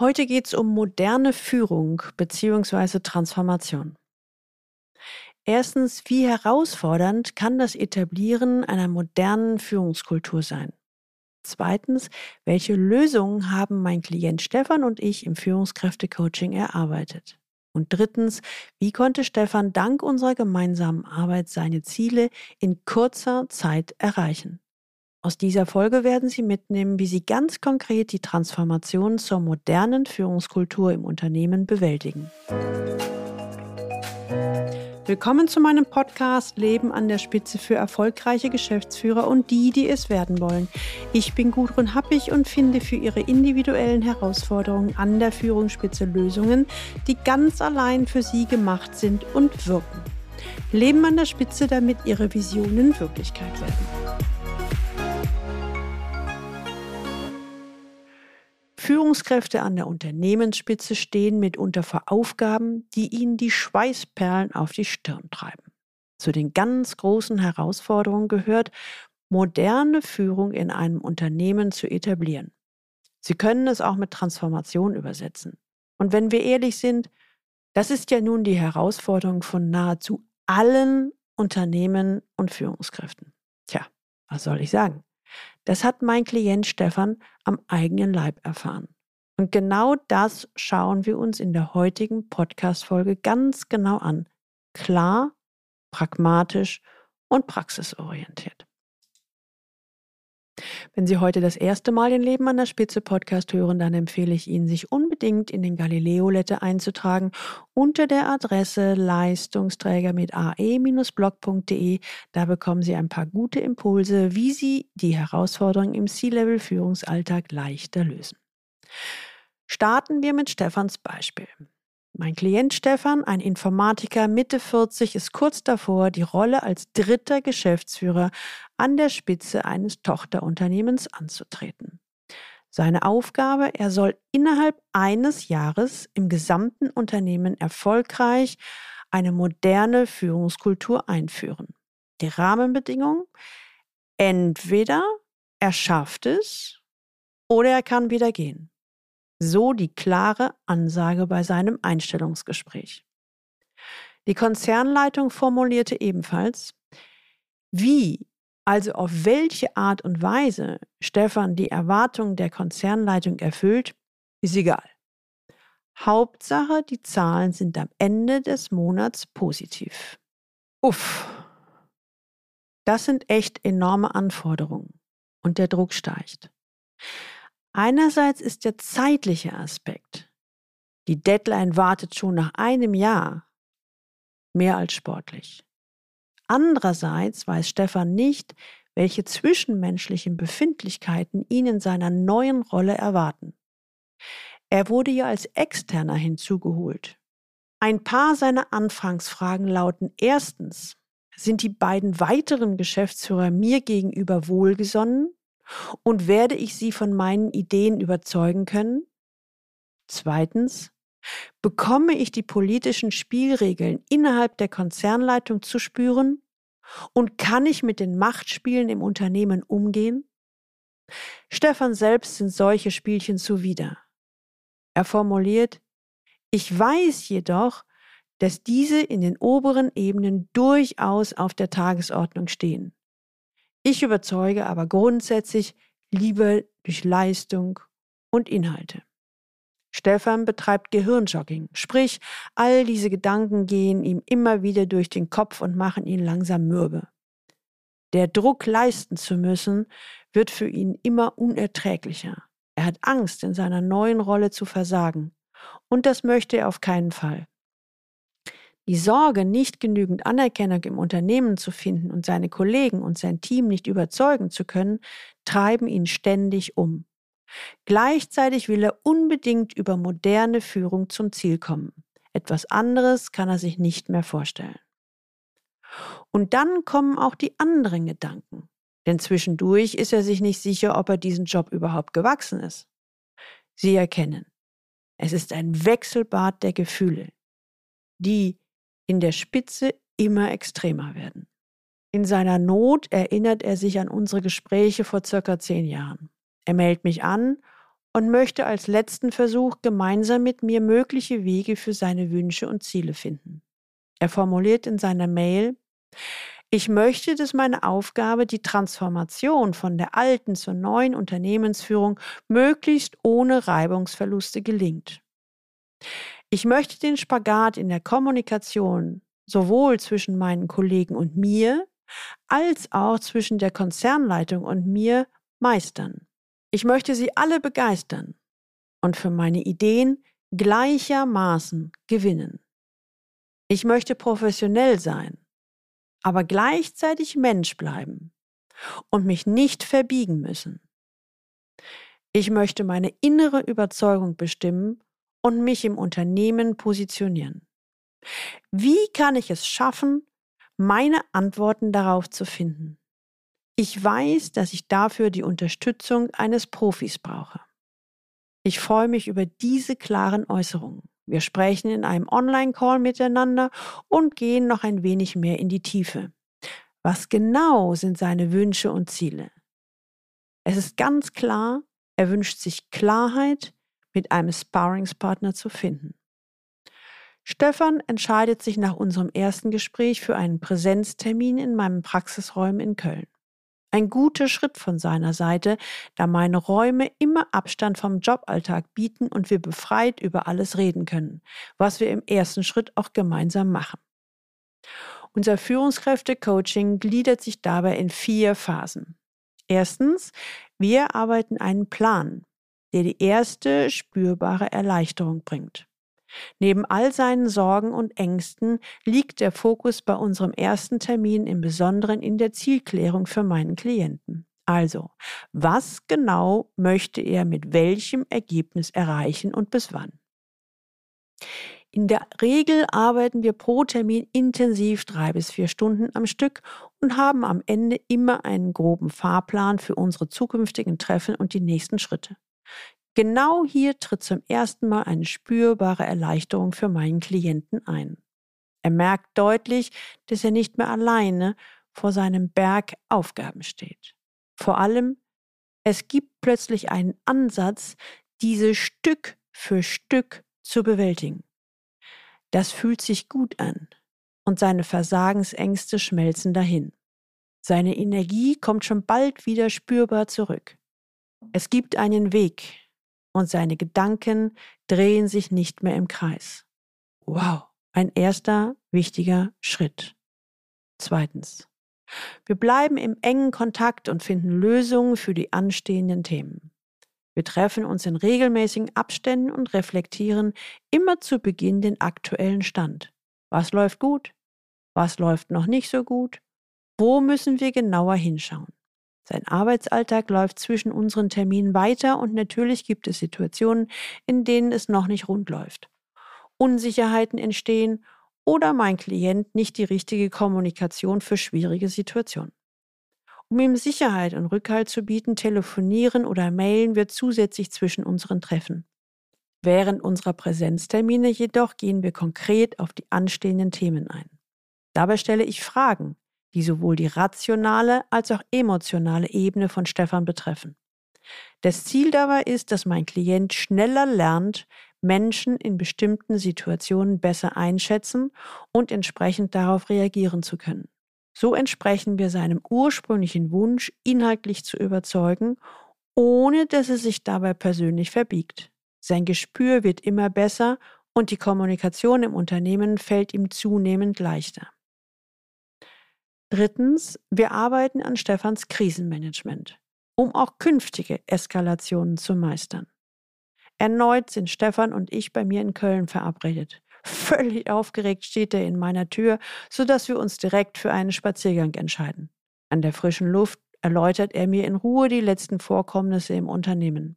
Heute geht es um moderne Führung bzw. Transformation. Erstens, wie herausfordernd kann das Etablieren einer modernen Führungskultur sein? Zweitens, welche Lösungen haben mein Klient Stefan und ich im Führungskräftecoaching erarbeitet? Und drittens, wie konnte Stefan dank unserer gemeinsamen Arbeit seine Ziele in kurzer Zeit erreichen? Aus dieser Folge werden Sie mitnehmen, wie Sie ganz konkret die Transformation zur modernen Führungskultur im Unternehmen bewältigen. Willkommen zu meinem Podcast Leben an der Spitze für erfolgreiche Geschäftsführer und die, die es werden wollen. Ich bin Gudrun Happig und finde für Ihre individuellen Herausforderungen an der Führungsspitze Lösungen, die ganz allein für Sie gemacht sind und wirken. Leben an der Spitze, damit Ihre Visionen Wirklichkeit werden. Führungskräfte an der Unternehmensspitze stehen mitunter vor Aufgaben, die ihnen die Schweißperlen auf die Stirn treiben. Zu den ganz großen Herausforderungen gehört, moderne Führung in einem Unternehmen zu etablieren. Sie können es auch mit Transformation übersetzen. Und wenn wir ehrlich sind, das ist ja nun die Herausforderung von nahezu allen Unternehmen und Führungskräften. Tja, was soll ich sagen? Das hat mein Klient Stefan am eigenen Leib erfahren. Und genau das schauen wir uns in der heutigen Podcast-Folge ganz genau an. Klar, pragmatisch und praxisorientiert. Wenn Sie heute das erste Mal den Leben an der Spitze Podcast hören, dann empfehle ich Ihnen, sich unbedingt in den Galileo-Letter einzutragen unter der Adresse Leistungsträger mit ae-blog.de. Da bekommen Sie ein paar gute Impulse, wie Sie die Herausforderungen im C-Level-Führungsalltag leichter lösen. Starten wir mit Stefans Beispiel. Mein Klient Stefan, ein Informatiker Mitte 40, ist kurz davor, die Rolle als dritter Geschäftsführer an der Spitze eines Tochterunternehmens anzutreten. Seine Aufgabe, er soll innerhalb eines Jahres im gesamten Unternehmen erfolgreich eine moderne Führungskultur einführen. Die Rahmenbedingungen, entweder er schafft es oder er kann wieder gehen. So die klare Ansage bei seinem Einstellungsgespräch. Die Konzernleitung formulierte ebenfalls, wie, also auf welche Art und Weise Stefan die Erwartungen der Konzernleitung erfüllt, ist egal. Hauptsache, die Zahlen sind am Ende des Monats positiv. Uff. Das sind echt enorme Anforderungen und der Druck steigt. Einerseits ist der zeitliche Aspekt. Die Deadline wartet schon nach einem Jahr. Mehr als sportlich. Andererseits weiß Stefan nicht, welche zwischenmenschlichen Befindlichkeiten ihn in seiner neuen Rolle erwarten. Er wurde ja als Externer hinzugeholt. Ein paar seiner Anfangsfragen lauten erstens, sind die beiden weiteren Geschäftsführer mir gegenüber wohlgesonnen? Und werde ich sie von meinen Ideen überzeugen können? Zweitens, bekomme ich die politischen Spielregeln innerhalb der Konzernleitung zu spüren? Und kann ich mit den Machtspielen im Unternehmen umgehen? Stefan selbst sind solche Spielchen zuwider. Er formuliert, ich weiß jedoch, dass diese in den oberen Ebenen durchaus auf der Tagesordnung stehen. Ich überzeuge aber grundsätzlich lieber durch Leistung und Inhalte. Stefan betreibt Gehirnjogging, sprich, all diese Gedanken gehen ihm immer wieder durch den Kopf und machen ihn langsam mürbe. Der Druck leisten zu müssen, wird für ihn immer unerträglicher. Er hat Angst, in seiner neuen Rolle zu versagen. Und das möchte er auf keinen Fall. Die Sorge, nicht genügend Anerkennung im Unternehmen zu finden und seine Kollegen und sein Team nicht überzeugen zu können, treiben ihn ständig um. Gleichzeitig will er unbedingt über moderne Führung zum Ziel kommen. Etwas anderes kann er sich nicht mehr vorstellen. Und dann kommen auch die anderen Gedanken. Denn zwischendurch ist er sich nicht sicher, ob er diesen Job überhaupt gewachsen ist. Sie erkennen, es ist ein Wechselbad der Gefühle. Die in der Spitze immer extremer werden. In seiner Not erinnert er sich an unsere Gespräche vor circa zehn Jahren. Er meldet mich an und möchte als letzten Versuch gemeinsam mit mir mögliche Wege für seine Wünsche und Ziele finden. Er formuliert in seiner Mail, ich möchte, dass meine Aufgabe, die Transformation von der alten zur neuen Unternehmensführung, möglichst ohne Reibungsverluste gelingt. Ich möchte den Spagat in der Kommunikation sowohl zwischen meinen Kollegen und mir als auch zwischen der Konzernleitung und mir meistern. Ich möchte sie alle begeistern und für meine Ideen gleichermaßen gewinnen. Ich möchte professionell sein, aber gleichzeitig Mensch bleiben und mich nicht verbiegen müssen. Ich möchte meine innere Überzeugung bestimmen und mich im Unternehmen positionieren. Wie kann ich es schaffen, meine Antworten darauf zu finden? Ich weiß, dass ich dafür die Unterstützung eines Profis brauche. Ich freue mich über diese klaren Äußerungen. Wir sprechen in einem Online-Call miteinander und gehen noch ein wenig mehr in die Tiefe. Was genau sind seine Wünsche und Ziele? Es ist ganz klar, er wünscht sich Klarheit mit einem Sparringspartner zu finden. Stefan entscheidet sich nach unserem ersten Gespräch für einen Präsenztermin in meinem Praxisräumen in Köln. Ein guter Schritt von seiner Seite, da meine Räume immer Abstand vom Joballtag bieten und wir befreit über alles reden können, was wir im ersten Schritt auch gemeinsam machen. Unser Führungskräfte-Coaching gliedert sich dabei in vier Phasen. Erstens, wir arbeiten einen Plan, der die erste spürbare Erleichterung bringt. Neben all seinen Sorgen und Ängsten liegt der Fokus bei unserem ersten Termin im Besonderen in der Zielklärung für meinen Klienten. Also, was genau möchte er mit welchem Ergebnis erreichen und bis wann? In der Regel arbeiten wir pro Termin intensiv drei bis vier Stunden am Stück und haben am Ende immer einen groben Fahrplan für unsere zukünftigen Treffen und die nächsten Schritte. Genau hier tritt zum ersten Mal eine spürbare Erleichterung für meinen Klienten ein. Er merkt deutlich, dass er nicht mehr alleine vor seinem Berg Aufgaben steht. Vor allem, es gibt plötzlich einen Ansatz, diese Stück für Stück zu bewältigen. Das fühlt sich gut an und seine Versagensängste schmelzen dahin. Seine Energie kommt schon bald wieder spürbar zurück. Es gibt einen Weg, und seine Gedanken drehen sich nicht mehr im Kreis. Wow, ein erster wichtiger Schritt. Zweitens. Wir bleiben im engen Kontakt und finden Lösungen für die anstehenden Themen. Wir treffen uns in regelmäßigen Abständen und reflektieren immer zu Beginn den aktuellen Stand. Was läuft gut? Was läuft noch nicht so gut? Wo müssen wir genauer hinschauen? Sein Arbeitsalltag läuft zwischen unseren Terminen weiter und natürlich gibt es Situationen, in denen es noch nicht rund läuft. Unsicherheiten entstehen oder mein Klient nicht die richtige Kommunikation für schwierige Situationen. Um ihm Sicherheit und Rückhalt zu bieten, telefonieren oder mailen wir zusätzlich zwischen unseren Treffen. Während unserer Präsenztermine jedoch gehen wir konkret auf die anstehenden Themen ein. Dabei stelle ich Fragen, die sowohl die rationale als auch emotionale Ebene von Stefan betreffen. Das Ziel dabei ist, dass mein Klient schneller lernt, Menschen in bestimmten Situationen besser einschätzen und entsprechend darauf reagieren zu können. So entsprechen wir seinem ursprünglichen Wunsch, inhaltlich zu überzeugen, ohne dass er sich dabei persönlich verbiegt. Sein Gespür wird immer besser und die Kommunikation im Unternehmen fällt ihm zunehmend leichter. Drittens, wir arbeiten an Stefans Krisenmanagement, um auch künftige Eskalationen zu meistern. Erneut sind Stefan und ich bei mir in Köln verabredet. Völlig aufgeregt steht er in meiner Tür, sodass wir uns direkt für einen Spaziergang entscheiden. An der frischen Luft erläutert er mir in Ruhe die letzten Vorkommnisse im Unternehmen.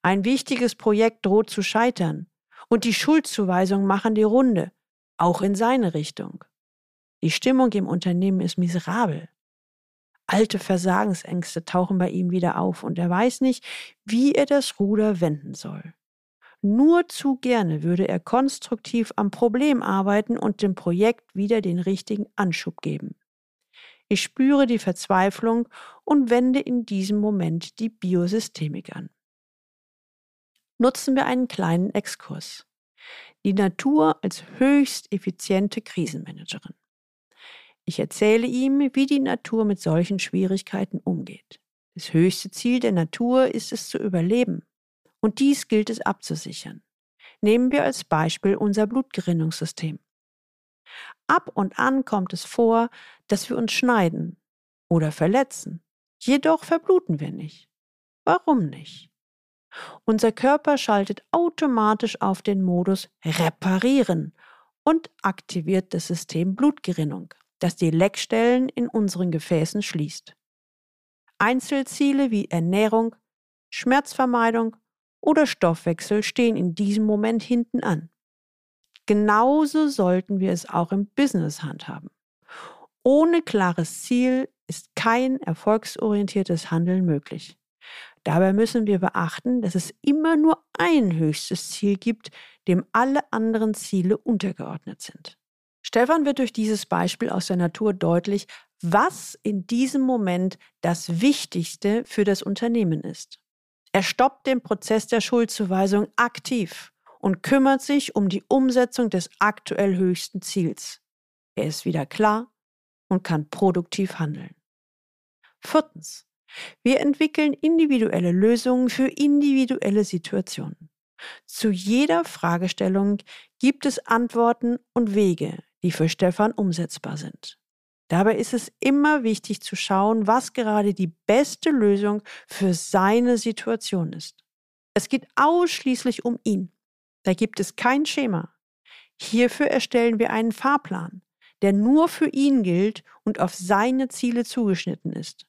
Ein wichtiges Projekt droht zu scheitern und die Schuldzuweisungen machen die Runde, auch in seine Richtung. Die Stimmung im Unternehmen ist miserabel. Alte Versagensängste tauchen bei ihm wieder auf und er weiß nicht, wie er das Ruder wenden soll. Nur zu gerne würde er konstruktiv am Problem arbeiten und dem Projekt wieder den richtigen Anschub geben. Ich spüre die Verzweiflung und wende in diesem Moment die Biosystemik an. nutzen wir einen kleinen Exkurs. Die Natur als höchst effiziente Krisenmanagerin. Ich erzähle ihm, wie die Natur mit solchen Schwierigkeiten umgeht. Das höchste Ziel der Natur ist es zu überleben. Und dies gilt es abzusichern. Nehmen wir als Beispiel unser Blutgerinnungssystem. Ab und an kommt es vor, dass wir uns schneiden oder verletzen. Jedoch verbluten wir nicht. Warum nicht? Unser Körper schaltet automatisch auf den Modus Reparieren und aktiviert das System Blutgerinnung, das die Leckstellen in unseren Gefäßen schließt. Einzelziele wie Ernährung, Schmerzvermeidung oder Stoffwechsel stehen in diesem Moment hinten an. Genauso sollten wir es auch im Business handhaben. Ohne klares Ziel ist kein erfolgsorientiertes Handeln möglich. Dabei müssen wir beachten, dass es immer nur ein höchstes Ziel gibt, dem alle anderen Ziele untergeordnet sind. Stefan wird durch dieses Beispiel aus der Natur deutlich, was in diesem Moment das Wichtigste für das Unternehmen ist. Er stoppt den Prozess der Schuldzuweisung aktiv und kümmert sich um die Umsetzung des aktuell höchsten Ziels. Er ist wieder klar und kann produktiv handeln. Viertens. Wir entwickeln individuelle Lösungen für individuelle Situationen. Zu jeder Fragestellung gibt es Antworten und Wege, die für Stefan umsetzbar sind. Dabei ist es immer wichtig zu schauen, was gerade die beste Lösung für seine Situation ist. Es geht ausschließlich um ihn. Da gibt es kein Schema. Hierfür erstellen wir einen Fahrplan, der nur für ihn gilt und auf seine Ziele zugeschnitten ist.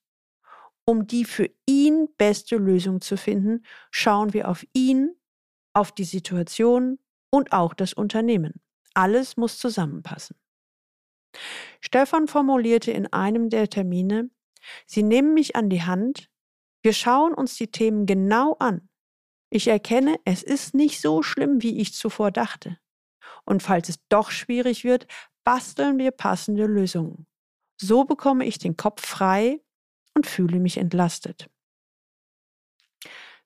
Um die für ihn beste Lösung zu finden, schauen wir auf ihn, auf die Situation und auch das Unternehmen. Alles muss zusammenpassen. Stefan formulierte in einem der Termine, Sie nehmen mich an die Hand, wir schauen uns die Themen genau an. Ich erkenne, es ist nicht so schlimm, wie ich zuvor dachte. Und falls es doch schwierig wird, basteln wir passende Lösungen. So bekomme ich den Kopf frei und fühle mich entlastet.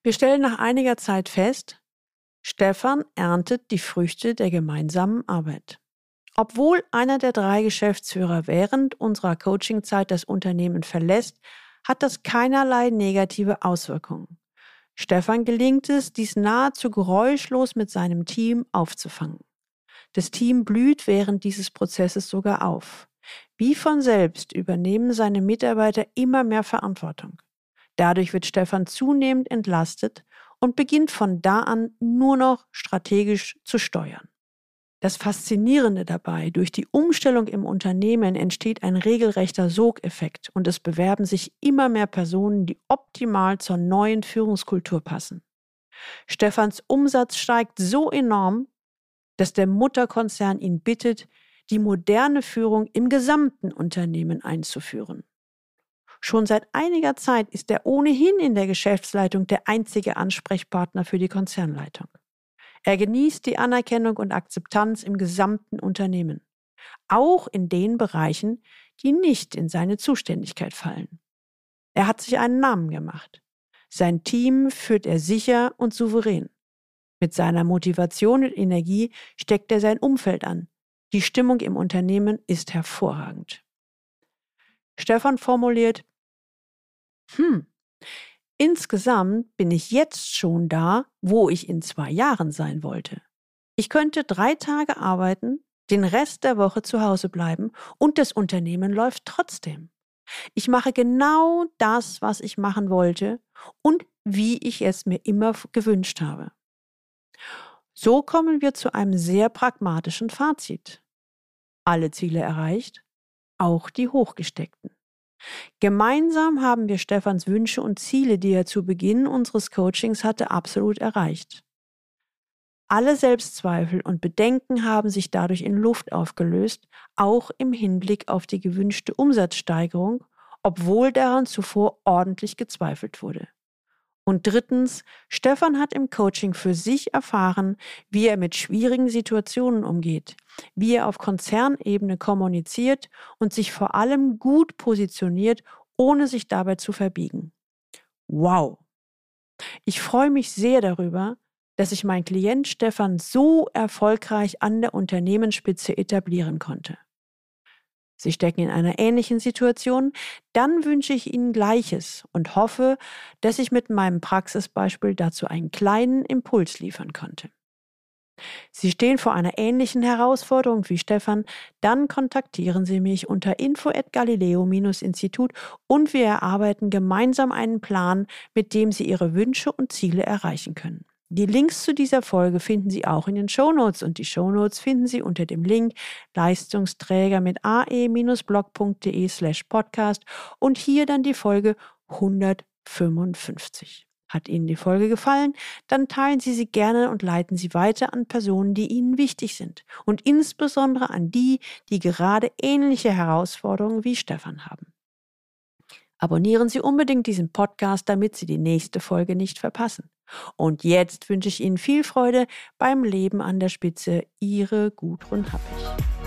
Wir stellen nach einiger Zeit fest, Stefan erntet die Früchte der gemeinsamen Arbeit. Obwohl einer der drei Geschäftsführer während unserer Coachingzeit das Unternehmen verlässt, hat das keinerlei negative Auswirkungen. Stefan gelingt es, dies nahezu geräuschlos mit seinem Team aufzufangen. Das Team blüht während dieses Prozesses sogar auf. Wie von selbst übernehmen seine Mitarbeiter immer mehr Verantwortung. Dadurch wird Stefan zunehmend entlastet und beginnt von da an nur noch strategisch zu steuern. Das Faszinierende dabei, durch die Umstellung im Unternehmen entsteht ein regelrechter Sogeffekt und es bewerben sich immer mehr Personen, die optimal zur neuen Führungskultur passen. Stefans Umsatz steigt so enorm, dass der Mutterkonzern ihn bittet, die moderne Führung im gesamten Unternehmen einzuführen. Schon seit einiger Zeit ist er ohnehin in der Geschäftsleitung der einzige Ansprechpartner für die Konzernleitung. Er genießt die Anerkennung und Akzeptanz im gesamten Unternehmen, auch in den Bereichen, die nicht in seine Zuständigkeit fallen. Er hat sich einen Namen gemacht. Sein Team führt er sicher und souverän. Mit seiner Motivation und Energie steckt er sein Umfeld an. Die Stimmung im Unternehmen ist hervorragend. Stefan formuliert, hm, Insgesamt bin ich jetzt schon da, wo ich in zwei Jahren sein wollte. Ich könnte drei Tage arbeiten, den Rest der Woche zu Hause bleiben und das Unternehmen läuft trotzdem. Ich mache genau das, was ich machen wollte und wie ich es mir immer gewünscht habe. So kommen wir zu einem sehr pragmatischen Fazit. Alle Ziele erreicht, auch die hochgesteckten. Gemeinsam haben wir Stefans Wünsche und Ziele, die er zu Beginn unseres Coachings hatte, absolut erreicht. Alle Selbstzweifel und Bedenken haben sich dadurch in Luft aufgelöst, auch im Hinblick auf die gewünschte Umsatzsteigerung, obwohl daran zuvor ordentlich gezweifelt wurde. Und drittens, Stefan hat im Coaching für sich erfahren, wie er mit schwierigen Situationen umgeht, wie er auf Konzernebene kommuniziert und sich vor allem gut positioniert, ohne sich dabei zu verbiegen. Wow! Ich freue mich sehr darüber, dass sich mein Klient Stefan so erfolgreich an der Unternehmensspitze etablieren konnte. Sie stecken in einer ähnlichen Situation, dann wünsche ich Ihnen Gleiches und hoffe, dass ich mit meinem Praxisbeispiel dazu einen kleinen Impuls liefern konnte. Sie stehen vor einer ähnlichen Herausforderung wie Stefan, dann kontaktieren Sie mich unter info@galileo-institut und wir erarbeiten gemeinsam einen Plan, mit dem Sie Ihre Wünsche und Ziele erreichen können. Die Links zu dieser Folge finden Sie auch in den Shownotes und die Shownotes finden Sie unter dem Link Leistungsträger mit ae-blog.de slash podcast und hier dann die Folge 155. Hat Ihnen die Folge gefallen? Dann teilen Sie sie gerne und leiten Sie weiter an Personen, die Ihnen wichtig sind und insbesondere an die, die gerade ähnliche Herausforderungen wie Stefan haben. Abonnieren Sie unbedingt diesen Podcast, damit Sie die nächste Folge nicht verpassen. Und jetzt wünsche ich Ihnen viel Freude beim Leben an der Spitze. Ihre Gudrun Happig.